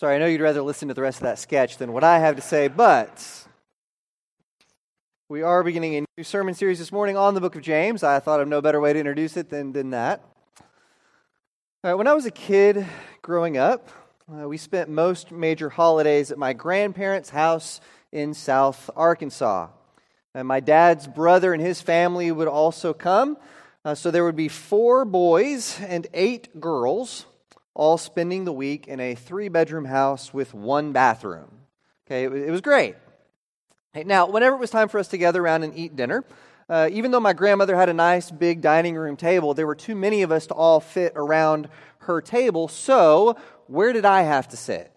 Sorry, I know you'd rather listen to the rest of that sketch than what I have to say, but we are beginning a new sermon series this morning on the book of James. I thought of no better way to introduce it than, than that. All right, when I was a kid growing up, uh, we spent most major holidays at my grandparents' house in South Arkansas. And my dad's brother and his family would also come. Uh, so there would be four boys and eight girls all spending the week in a three bedroom house with one bathroom. Okay, it, was great. Now, whenever it was time for us to gather around and eat dinner, uh, even though my grandmother had a nice big dining room table, there were too many of us to all fit around her table. So, where did I have to sit?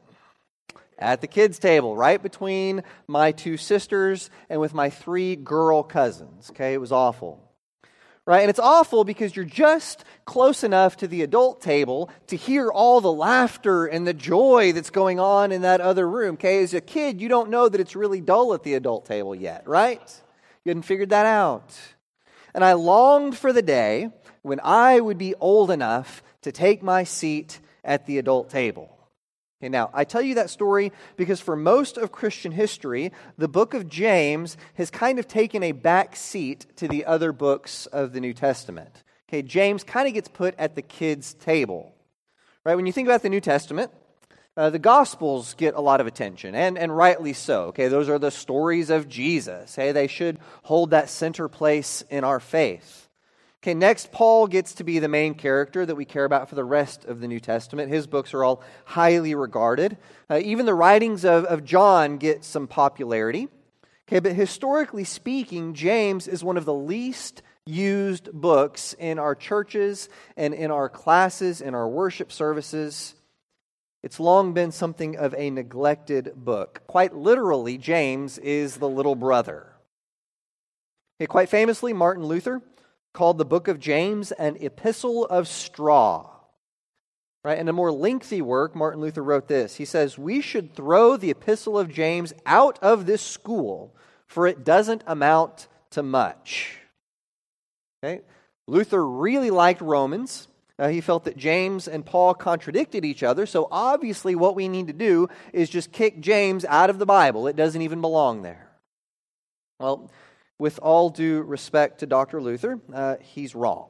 At the kids' table, right between my two sisters and with my three girl cousins. Okay, it was awful right? And it's awful because you're just close enough to the adult table to hear all the laughter and the joy that's going on in that other room. Okay, as a kid, you don't know that it's really dull at the adult table yet, right? You hadn't figured that out. And I longed for the day when I would be old enough to take my seat at the adult table. Okay, now, I tell you that story because for most of Christian history, the book of James has kind of taken a back seat to the other books of the New Testament. Okay, James kind of gets put at the kids' table. Right? When you think about the New Testament, uh, the Gospels get a lot of attention, and, and rightly so. Okay, those are the stories of Jesus. Hey, they should hold that center place in our faith. Okay, next, Paul gets to be the main character that we care about for the rest of the New Testament. His books are all highly regarded. Uh, even the writings of, of John get some popularity. Okay, but historically speaking, James is one of the least used books in our churches and in our classes, in our worship services. It's long been something of a neglected book. Quite literally, James is the little brother. Okay, quite famously, Martin Luther called the book of James an epistle of straw. Right? In a more lengthy work, Martin Luther wrote this. He says, We should throw the epistle of James out of this school, for it doesn't amount to much. Okay? Luther really liked Romans. Uh, he felt that James and Paul contradicted each other, so obviously, what we need to do is just kick James out of the Bible. It doesn't even belong there. Well, with all due respect to Dr. Luther, uh, he's wrong.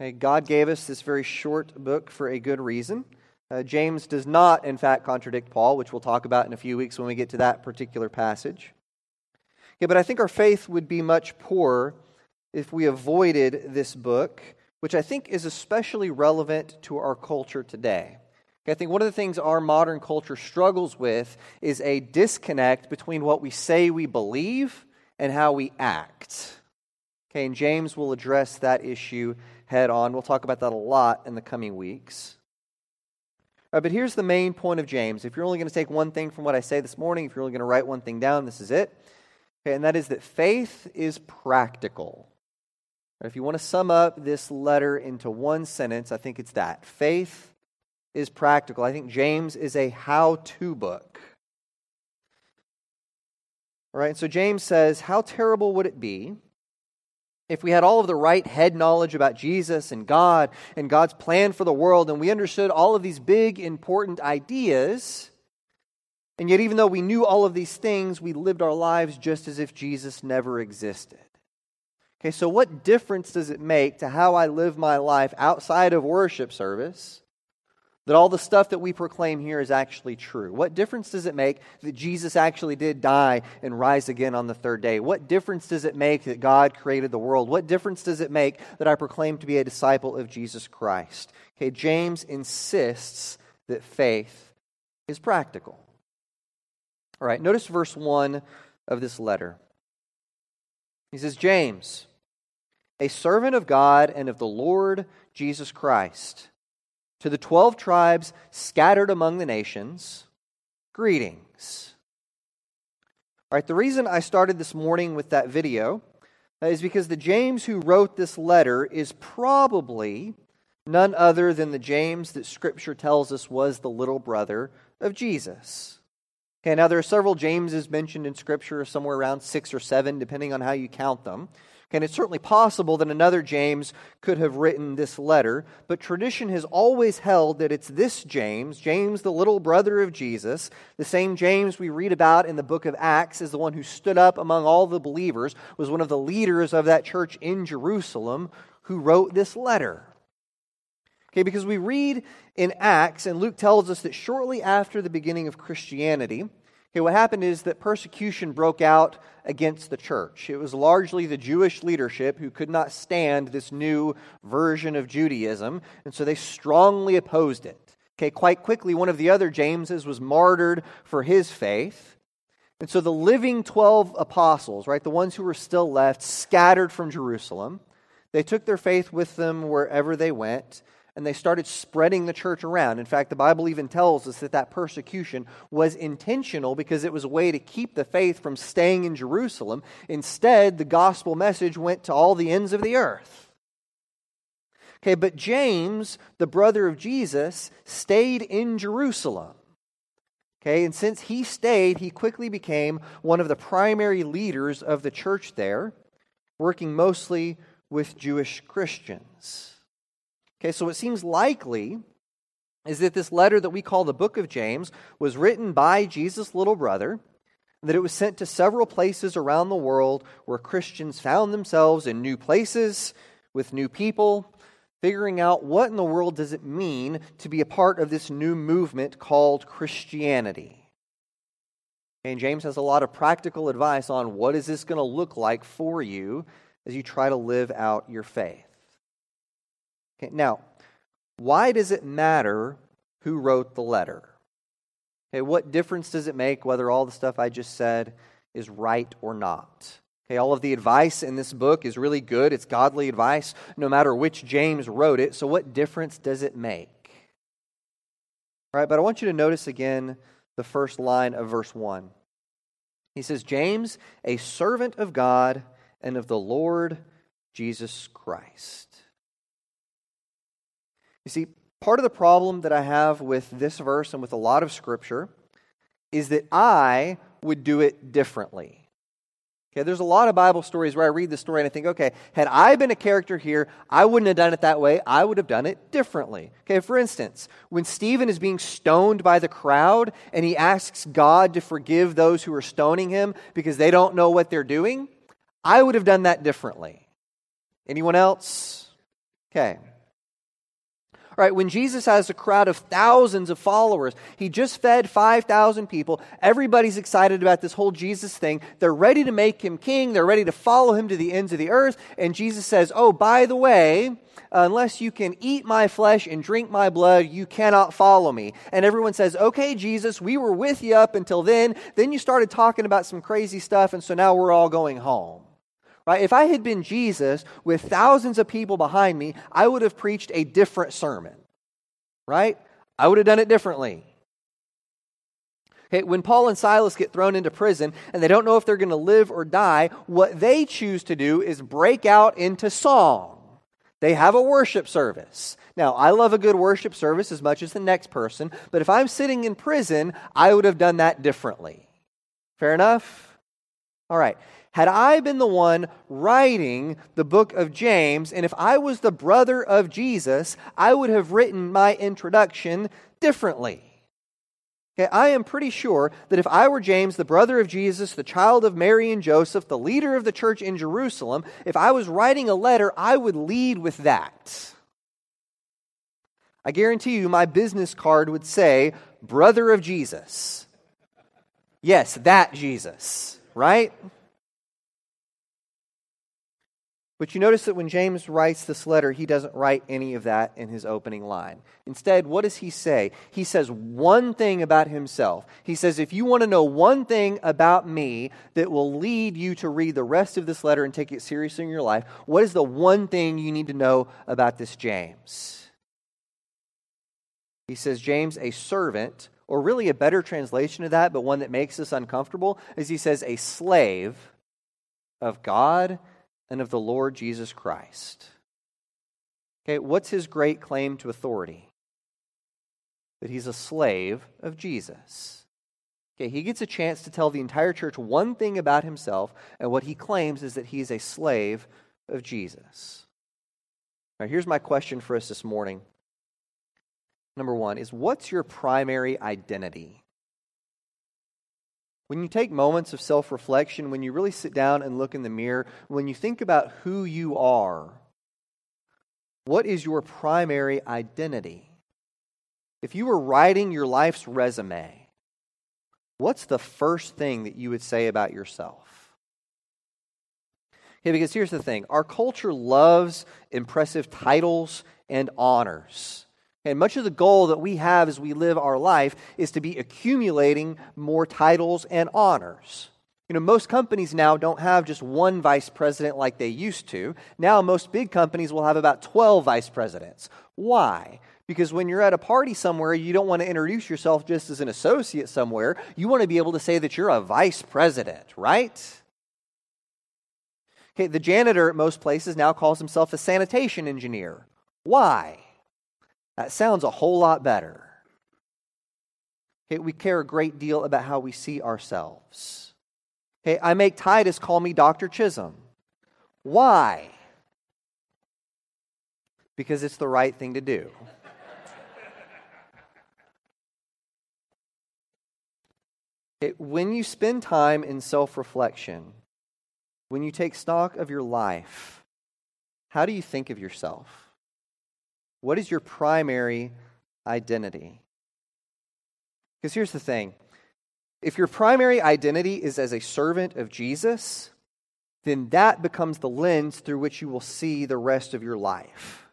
Okay, God gave us this very short book for a good reason. Uh, James does not, in fact, contradict Paul, which we'll talk about in a few weeks when we get to that particular passage. Okay, but I think our faith would be much poorer if we avoided this book, which I think is especially relevant to our culture today. I think one of the things our modern culture struggles with is a disconnect between what we say we believe and how we act. Okay, and James will address that issue head on. We'll talk about that a lot in the coming weeks. Right, but here's the main point of James. If you're only going to take one thing from what I say this morning, if you're only going to write one thing down, this is it. Okay, and that is that faith is practical. Right, if you want to sum up this letter into one sentence, I think it's that. Faith is practical. I think James is a how to book. Right, so James says, How terrible would it be if we had all of the right head knowledge about Jesus and God and God's plan for the world, and we understood all of these big, important ideas, and yet, even though we knew all of these things, we lived our lives just as if Jesus never existed? Okay, so what difference does it make to how I live my life outside of worship service that all the stuff that we proclaim here is actually true? What difference does it make that Jesus actually did die and rise again on the third day? What difference does it make that God created the world? What difference does it make that I proclaim to be a disciple of Jesus Christ? Okay, James insists that faith is practical. All right, notice verse 1 of this letter. He says, James, a servant of God and of the Lord Jesus Christ to the 12 tribes scattered among the nations, greetings. All right, the reason I started this morning with that video uh, is because the James who wrote this letter is probably none other than the James that Scripture tells us was the little brother of Jesus. Okay, now there are several Jameses mentioned in Scripture, somewhere around six or seven, depending on how you count them. And it's certainly possible that another James could have written this letter, but tradition has always held that it's this James, James, the little brother of Jesus, the same James we read about in the book of Acts as the one who stood up among all the believers, was one of the leaders of that church in Jerusalem who wrote this letter. Okay, because we read in Acts, and Luke tells us that shortly after the beginning of Christianity, Okay, what happened is that persecution broke out against the church. It was largely the Jewish leadership who could not stand this new version of Judaism, and so they strongly opposed it. Okay, quite quickly, one of the other Jameses was martyred for his faith. And so the living 12 apostles, right, the ones who were still left, scattered from Jerusalem, they took their faith with them wherever they went and they started spreading the church around. In fact, the Bible even tells us that that persecution was intentional because it was a way to keep the faith from staying in Jerusalem. Instead, the gospel message went to all the ends of the earth. Okay, but James, the brother of Jesus, stayed in Jerusalem. Okay, and since he stayed, he quickly became one of the primary leaders of the church there, working mostly with Jewish Christians. Okay, so it seems likely is that this letter that we call the book of James was written by Jesus' little brother, and that it was sent to several places around the world where Christians found themselves in new places with new people, figuring out what in the world does it mean to be a part of this new movement called Christianity. And James has a lot of practical advice on what is this going to look like for you as you try to live out your faith. Okay, now, why does it matter who wrote the letter? Okay, what difference does it make whether all the stuff I just said is right or not? Okay, all of the advice in this book is really good. It's godly advice, no matter which James wrote it. So, what difference does it make? All right, but I want you to notice again the first line of verse 1. He says, James, a servant of God and of the Lord Jesus Christ. You see, part of the problem that I have with this verse and with a lot of scripture is that I would do it differently. Okay, there's a lot of Bible stories where I read the story and I think, okay, had I been a character here, I wouldn't have done it that way. I would have done it differently. Okay, for instance, when Stephen is being stoned by the crowd and he asks God to forgive those who are stoning him because they don't know what they're doing, I would have done that differently. Anyone else? Okay right? When Jesus has a crowd of thousands of followers, he just fed 5,000 people. Everybody's excited about this whole Jesus thing. They're ready to make him king, they're ready to follow him to the ends of the earth. And Jesus says, Oh, by the way, unless you can eat my flesh and drink my blood, you cannot follow me. And everyone says, Okay, Jesus, we were with you up until then. Then you started talking about some crazy stuff, and so now we're all going home. Right? If I had been Jesus with thousands of people behind me, I would have preached a different sermon. Right? I would have done it differently. Okay, when Paul and Silas get thrown into prison and they don't know if they're going to live or die, what they choose to do is break out into song. They have a worship service. Now, I love a good worship service as much as the next person, but if I'm sitting in prison, I would have done that differently. Fair enough? All right. Had I been the one writing the book of James, and if I was the brother of Jesus, I would have written my introduction differently. Okay, I am pretty sure that if I were James, the brother of Jesus, the child of Mary and Joseph, the leader of the church in Jerusalem, if I was writing a letter, I would lead with that. I guarantee you, my business card would say, Brother of Jesus. Yes, that Jesus, right? But you notice that when James writes this letter, he doesn't write any of that in his opening line. Instead, what does he say? He says one thing about himself. He says, If you want to know one thing about me that will lead you to read the rest of this letter and take it seriously in your life, what is the one thing you need to know about this James? He says, James, a servant, or really a better translation of that, but one that makes us uncomfortable, is he says, a slave of God and of the Lord Jesus Christ. Okay, what's his great claim to authority? That he's a slave of Jesus. Okay, he gets a chance to tell the entire church one thing about himself, and what he claims is that he's a slave of Jesus. Now, here's my question for us this morning. Number one is what's your primary identity? When you take moments of self reflection, when you really sit down and look in the mirror, when you think about who you are, what is your primary identity? If you were writing your life's resume, what's the first thing that you would say about yourself? Because here's the thing our culture loves impressive titles and honors. And much of the goal that we have as we live our life is to be accumulating more titles and honors. You know, most companies now don't have just one vice president like they used to. Now, most big companies will have about 12 vice presidents. Why? Because when you're at a party somewhere, you don't want to introduce yourself just as an associate somewhere. You want to be able to say that you're a vice president, right? Okay, the janitor at most places now calls himself a sanitation engineer. Why? That sounds a whole lot better. Okay, we care a great deal about how we see ourselves. Okay, I make Titus call me Dr. Chisholm. Why? Because it's the right thing to do. when you spend time in self reflection, when you take stock of your life, how do you think of yourself? What is your primary identity? Because here's the thing if your primary identity is as a servant of Jesus, then that becomes the lens through which you will see the rest of your life.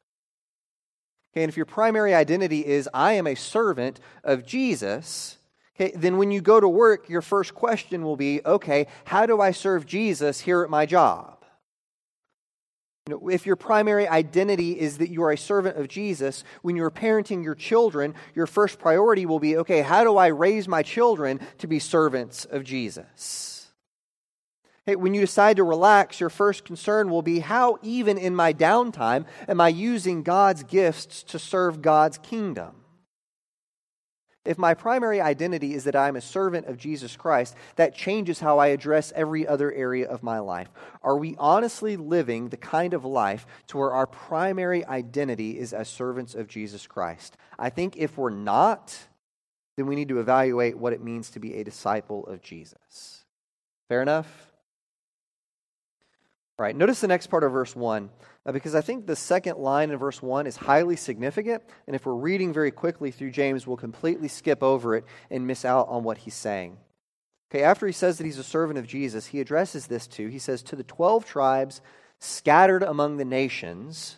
Okay, and if your primary identity is, I am a servant of Jesus, okay, then when you go to work, your first question will be, okay, how do I serve Jesus here at my job? You know, if your primary identity is that you are a servant of Jesus, when you're parenting your children, your first priority will be okay, how do I raise my children to be servants of Jesus? Hey, when you decide to relax, your first concern will be how, even in my downtime, am I using God's gifts to serve God's kingdom? If my primary identity is that I'm a servant of Jesus Christ, that changes how I address every other area of my life. Are we honestly living the kind of life to where our primary identity is as servants of Jesus Christ? I think if we're not, then we need to evaluate what it means to be a disciple of Jesus. Fair enough? All right, notice the next part of verse 1, uh, Uh, because I think the second line in verse 1 is highly significant. And if we're reading very quickly through James, we'll completely skip over it and miss out on what he's saying. Okay, after he says that he's a servant of Jesus, he addresses this to, he says, To the 12 tribes scattered among the nations,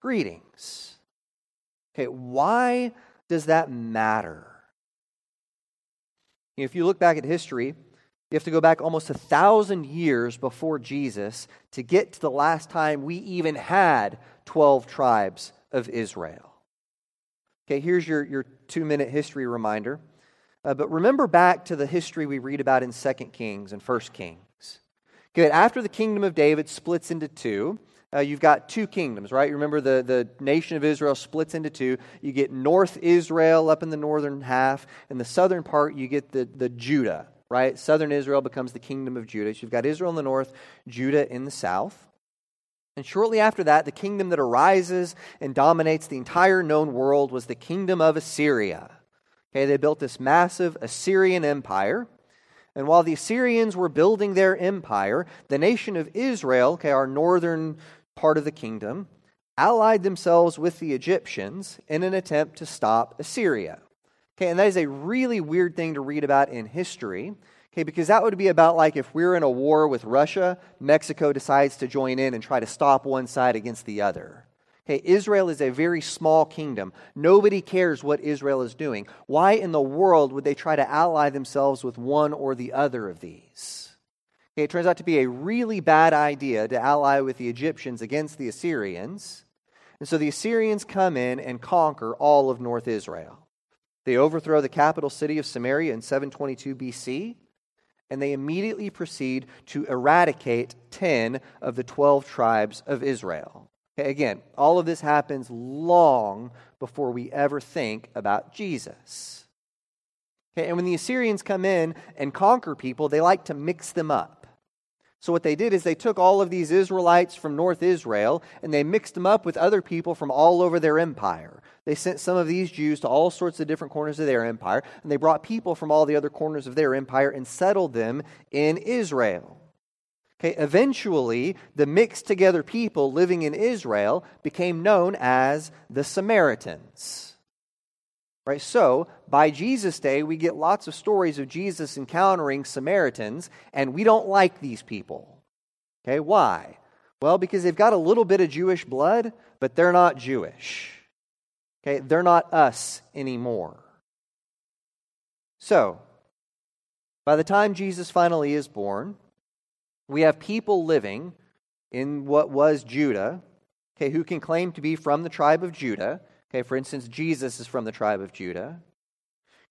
greetings. Okay, why does that matter? If you look back at history, you have to go back almost a thousand years before Jesus to get to the last time we even had 12 tribes of Israel. Okay, here's your, your two minute history reminder. Uh, but remember back to the history we read about in 2 Kings and 1 Kings. Good. After the kingdom of David splits into two, uh, you've got two kingdoms, right? You remember the, the nation of Israel splits into two. You get North Israel up in the northern half, and the southern part, you get the, the Judah, right? Southern Israel becomes the kingdom of Judah. So you've got Israel in the north, Judah in the south. And shortly after that, the kingdom that arises and dominates the entire known world was the kingdom of Assyria. Okay, they built this massive Assyrian empire. And while the Assyrians were building their empire, the nation of Israel, okay, our northern part of the kingdom, allied themselves with the Egyptians in an attempt to stop Assyria. Okay, and that is a really weird thing to read about in history. Okay, because that would be about like if we're in a war with Russia, Mexico decides to join in and try to stop one side against the other. Okay, Israel is a very small kingdom. Nobody cares what Israel is doing. Why in the world would they try to ally themselves with one or the other of these? Okay, it turns out to be a really bad idea to ally with the Egyptians against the Assyrians. And so the Assyrians come in and conquer all of North Israel. They overthrow the capital city of Samaria in 722 BC, and they immediately proceed to eradicate 10 of the 12 tribes of Israel. Okay, again, all of this happens long before we ever think about Jesus. Okay, and when the Assyrians come in and conquer people, they like to mix them up. So, what they did is they took all of these Israelites from North Israel and they mixed them up with other people from all over their empire. They sent some of these Jews to all sorts of different corners of their empire, and they brought people from all the other corners of their empire and settled them in Israel. Okay, eventually, the mixed together people living in Israel became known as the Samaritans. Right? So, by Jesus' day, we get lots of stories of Jesus encountering Samaritans, and we don't like these people. Okay, why? Well, because they've got a little bit of Jewish blood, but they're not Jewish. Okay, they're not us anymore. So, by the time Jesus finally is born, we have people living in what was Judah, okay, who can claim to be from the tribe of Judah Okay, for instance, Jesus is from the tribe of Judah.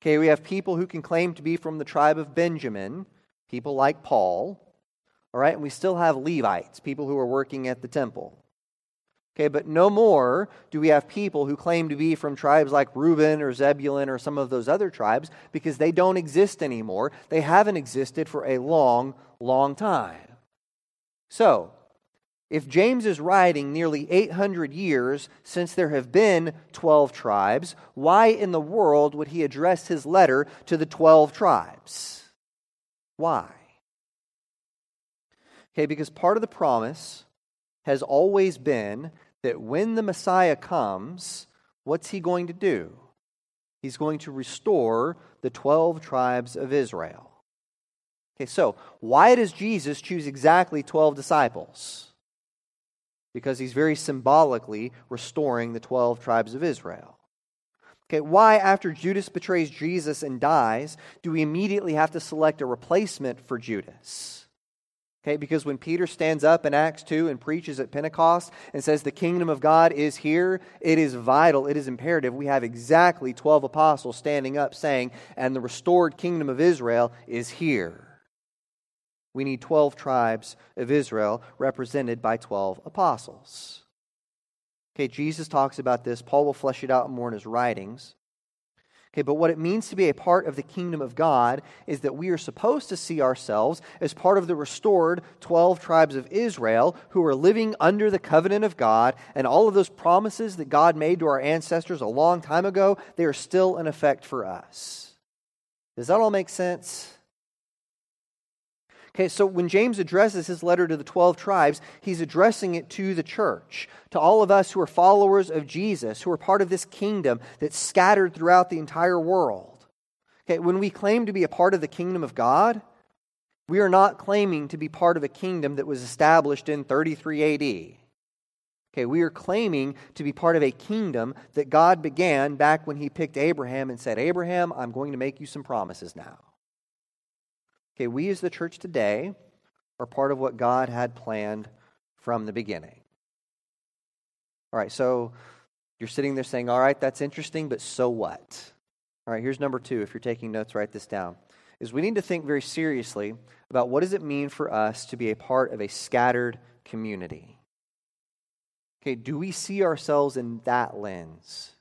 Okay, we have people who can claim to be from the tribe of Benjamin, people like Paul. All right, and we still have Levites, people who are working at the temple. Okay, but no more do we have people who claim to be from tribes like Reuben or Zebulun or some of those other tribes because they don't exist anymore. They haven't existed for a long, long time. So, if James is writing nearly 800 years since there have been 12 tribes, why in the world would he address his letter to the 12 tribes? Why? Okay, because part of the promise has always been that when the Messiah comes, what's he going to do? He's going to restore the 12 tribes of Israel. Okay, so why does Jesus choose exactly 12 disciples? because he's very symbolically restoring the 12 tribes of Israel. Okay, why, after Judas betrays Jesus and dies, do we immediately have to select a replacement for Judas? Okay, because when Peter stands up in Acts 2 and preaches at Pentecost and says the kingdom of God is here, it is vital, it is imperative. We have exactly 12 apostles standing up saying, and the restored kingdom of Israel is here. We need 12 tribes of Israel represented by 12 apostles. Okay, Jesus talks about this. Paul will flesh it out more in his writings. Okay, but what it means to be a part of the kingdom of God is that we are supposed to see ourselves as part of the restored 12 tribes of Israel who are living under the covenant of God, and all of those promises that God made to our ancestors a long time ago, they are still in effect for us. Does that all make sense? Okay, so when James addresses his letter to the 12 tribes, he's addressing it to the church, to all of us who are followers of Jesus, who are part of this kingdom that's scattered throughout the entire world. Okay, when we claim to be a part of the kingdom of God, we are not claiming to be part of a kingdom that was established in 33 AD. Okay, we are claiming to be part of a kingdom that God began back when he picked Abraham and said, Abraham, I'm going to make you some promises now. Okay, we as the church today are part of what God had planned from the beginning. All right, so you're sitting there saying, All right, that's interesting, but so what? All right, here's number two. If you're taking notes, write this down. Is we need to think very seriously about what does it mean for us to be a part of a scattered community? Okay, do we see ourselves in that lens?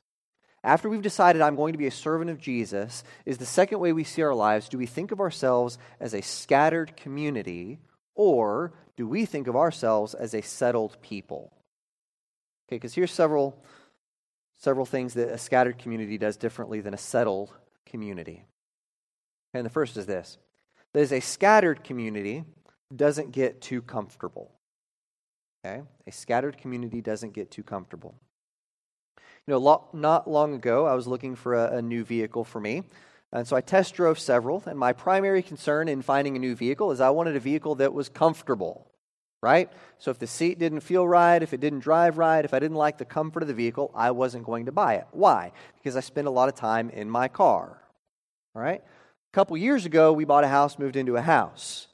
After we've decided I'm going to be a servant of Jesus, is the second way we see our lives. Do we think of ourselves as a scattered community, or do we think of ourselves as a settled people? Okay, because here's several, several things that a scattered community does differently than a settled community. And the first is this that is a scattered community doesn't get too comfortable. Okay? A scattered community doesn't get too comfortable. You know, lo- not long ago, I was looking for a, a new vehicle for me. And so I test drove several. And my primary concern in finding a new vehicle is I wanted a vehicle that was comfortable, right? So if the seat didn't feel right, if it didn't drive right, if I didn't like the comfort of the vehicle, I wasn't going to buy it. Why? Because I spend a lot of time in my car, right? A couple years ago, we bought a house, moved into a house,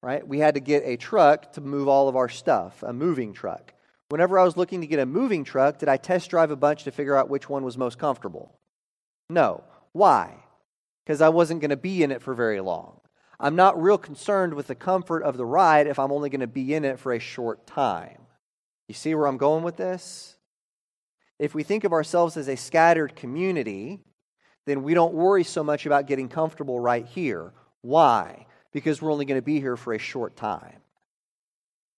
right? We had to get a truck to move all of our stuff, a moving truck whenever I was looking to get a moving truck, did I test drive a bunch to figure out which one was most comfortable? No. Why? Because I wasn't going to be in it for very long. I'm not real concerned with the comfort of the ride if I'm only going to be in it for a short time. You see where I'm going with this? If we think of ourselves as a scattered community, then we don't worry so much about getting comfortable right here. Why? Because we're only going to be here for a short time.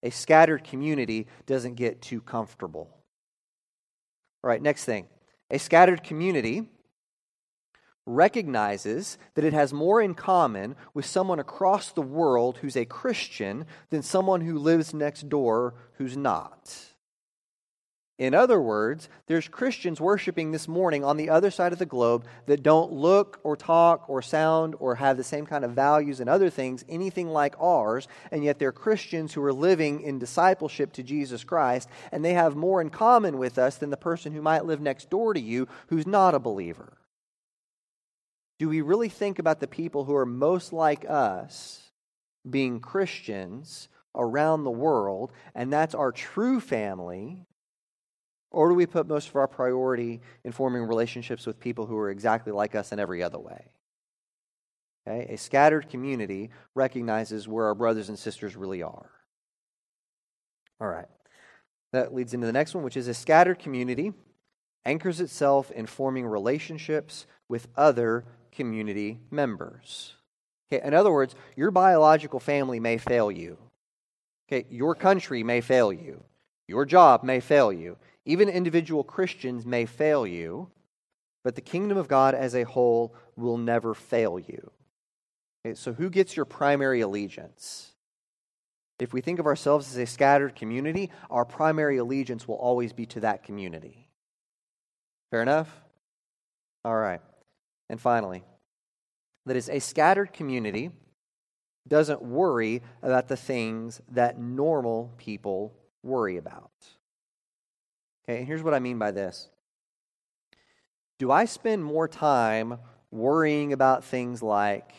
A scattered community doesn't get too comfortable. All right, next thing. A scattered community recognizes that it has more in common with someone across the world who's a Christian than someone who lives next door who's not. In other words, there's Christians worshiping this morning on the other side of the globe that don't look or talk or sound or have the same kind of values and other things, anything like ours, and yet they're Christians who are living in discipleship to Jesus Christ, and they have more in common with us than the person who might live next door to you who's not a believer. Do we really think about the people who are most like us being Christians around the world, and that's our true family? Or do we put most of our priority in forming relationships with people who are exactly like us in every other way? Okay? A scattered community recognizes where our brothers and sisters really are. All right. That leads into the next one, which is a scattered community anchors itself in forming relationships with other community members. Okay, in other words, your biological family may fail you. Okay, your country may fail you. Your job may fail you. Even individual Christians may fail you, but the kingdom of God as a whole will never fail you. Okay, so, who gets your primary allegiance? If we think of ourselves as a scattered community, our primary allegiance will always be to that community. Fair enough? All right. And finally, that is a scattered community doesn't worry about the things that normal people worry about. Okay, and here's what I mean by this. Do I spend more time worrying about things like,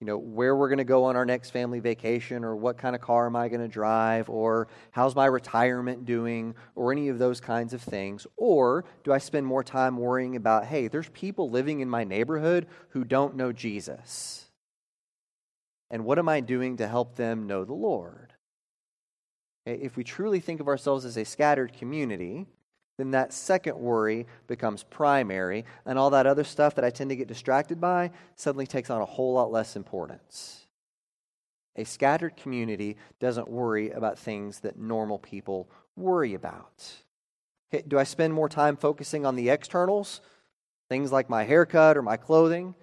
you know, where we're going to go on our next family vacation, or what kind of car am I going to drive, or how's my retirement doing, or any of those kinds of things? Or do I spend more time worrying about, hey, there's people living in my neighborhood who don't know Jesus? And what am I doing to help them know the Lord? If we truly think of ourselves as a scattered community, then that second worry becomes primary, and all that other stuff that I tend to get distracted by suddenly takes on a whole lot less importance. A scattered community doesn't worry about things that normal people worry about. Do I spend more time focusing on the externals, things like my haircut or my clothing,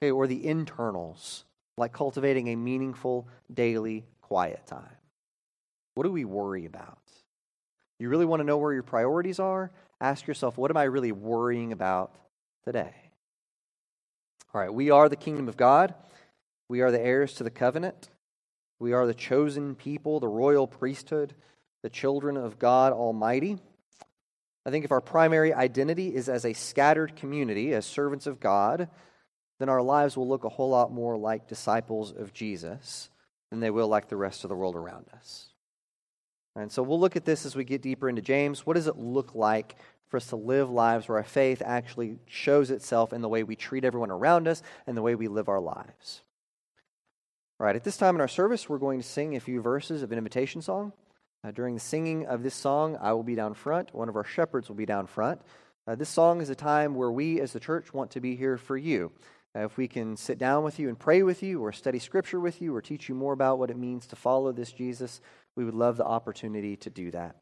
or the internals, like cultivating a meaningful daily quiet time? What do we worry about? You really want to know where your priorities are? Ask yourself, what am I really worrying about today? All right, we are the kingdom of God. We are the heirs to the covenant. We are the chosen people, the royal priesthood, the children of God Almighty. I think if our primary identity is as a scattered community, as servants of God, then our lives will look a whole lot more like disciples of Jesus than they will like the rest of the world around us. And so we'll look at this as we get deeper into James. What does it look like for us to live lives where our faith actually shows itself in the way we treat everyone around us and the way we live our lives? All right, at this time in our service, we're going to sing a few verses of an invitation song. Uh, during the singing of this song, I will be down front. One of our shepherds will be down front. Uh, this song is a time where we as the church want to be here for you. Uh, if we can sit down with you and pray with you, or study scripture with you, or teach you more about what it means to follow this Jesus, we would love the opportunity to do that.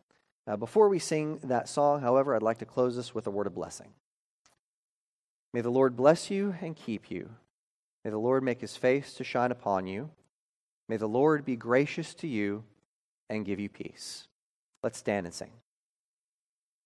Uh, before we sing that song, however, I'd like to close this with a word of blessing. May the Lord bless you and keep you. May the Lord make his face to shine upon you. May the Lord be gracious to you and give you peace. Let's stand and sing.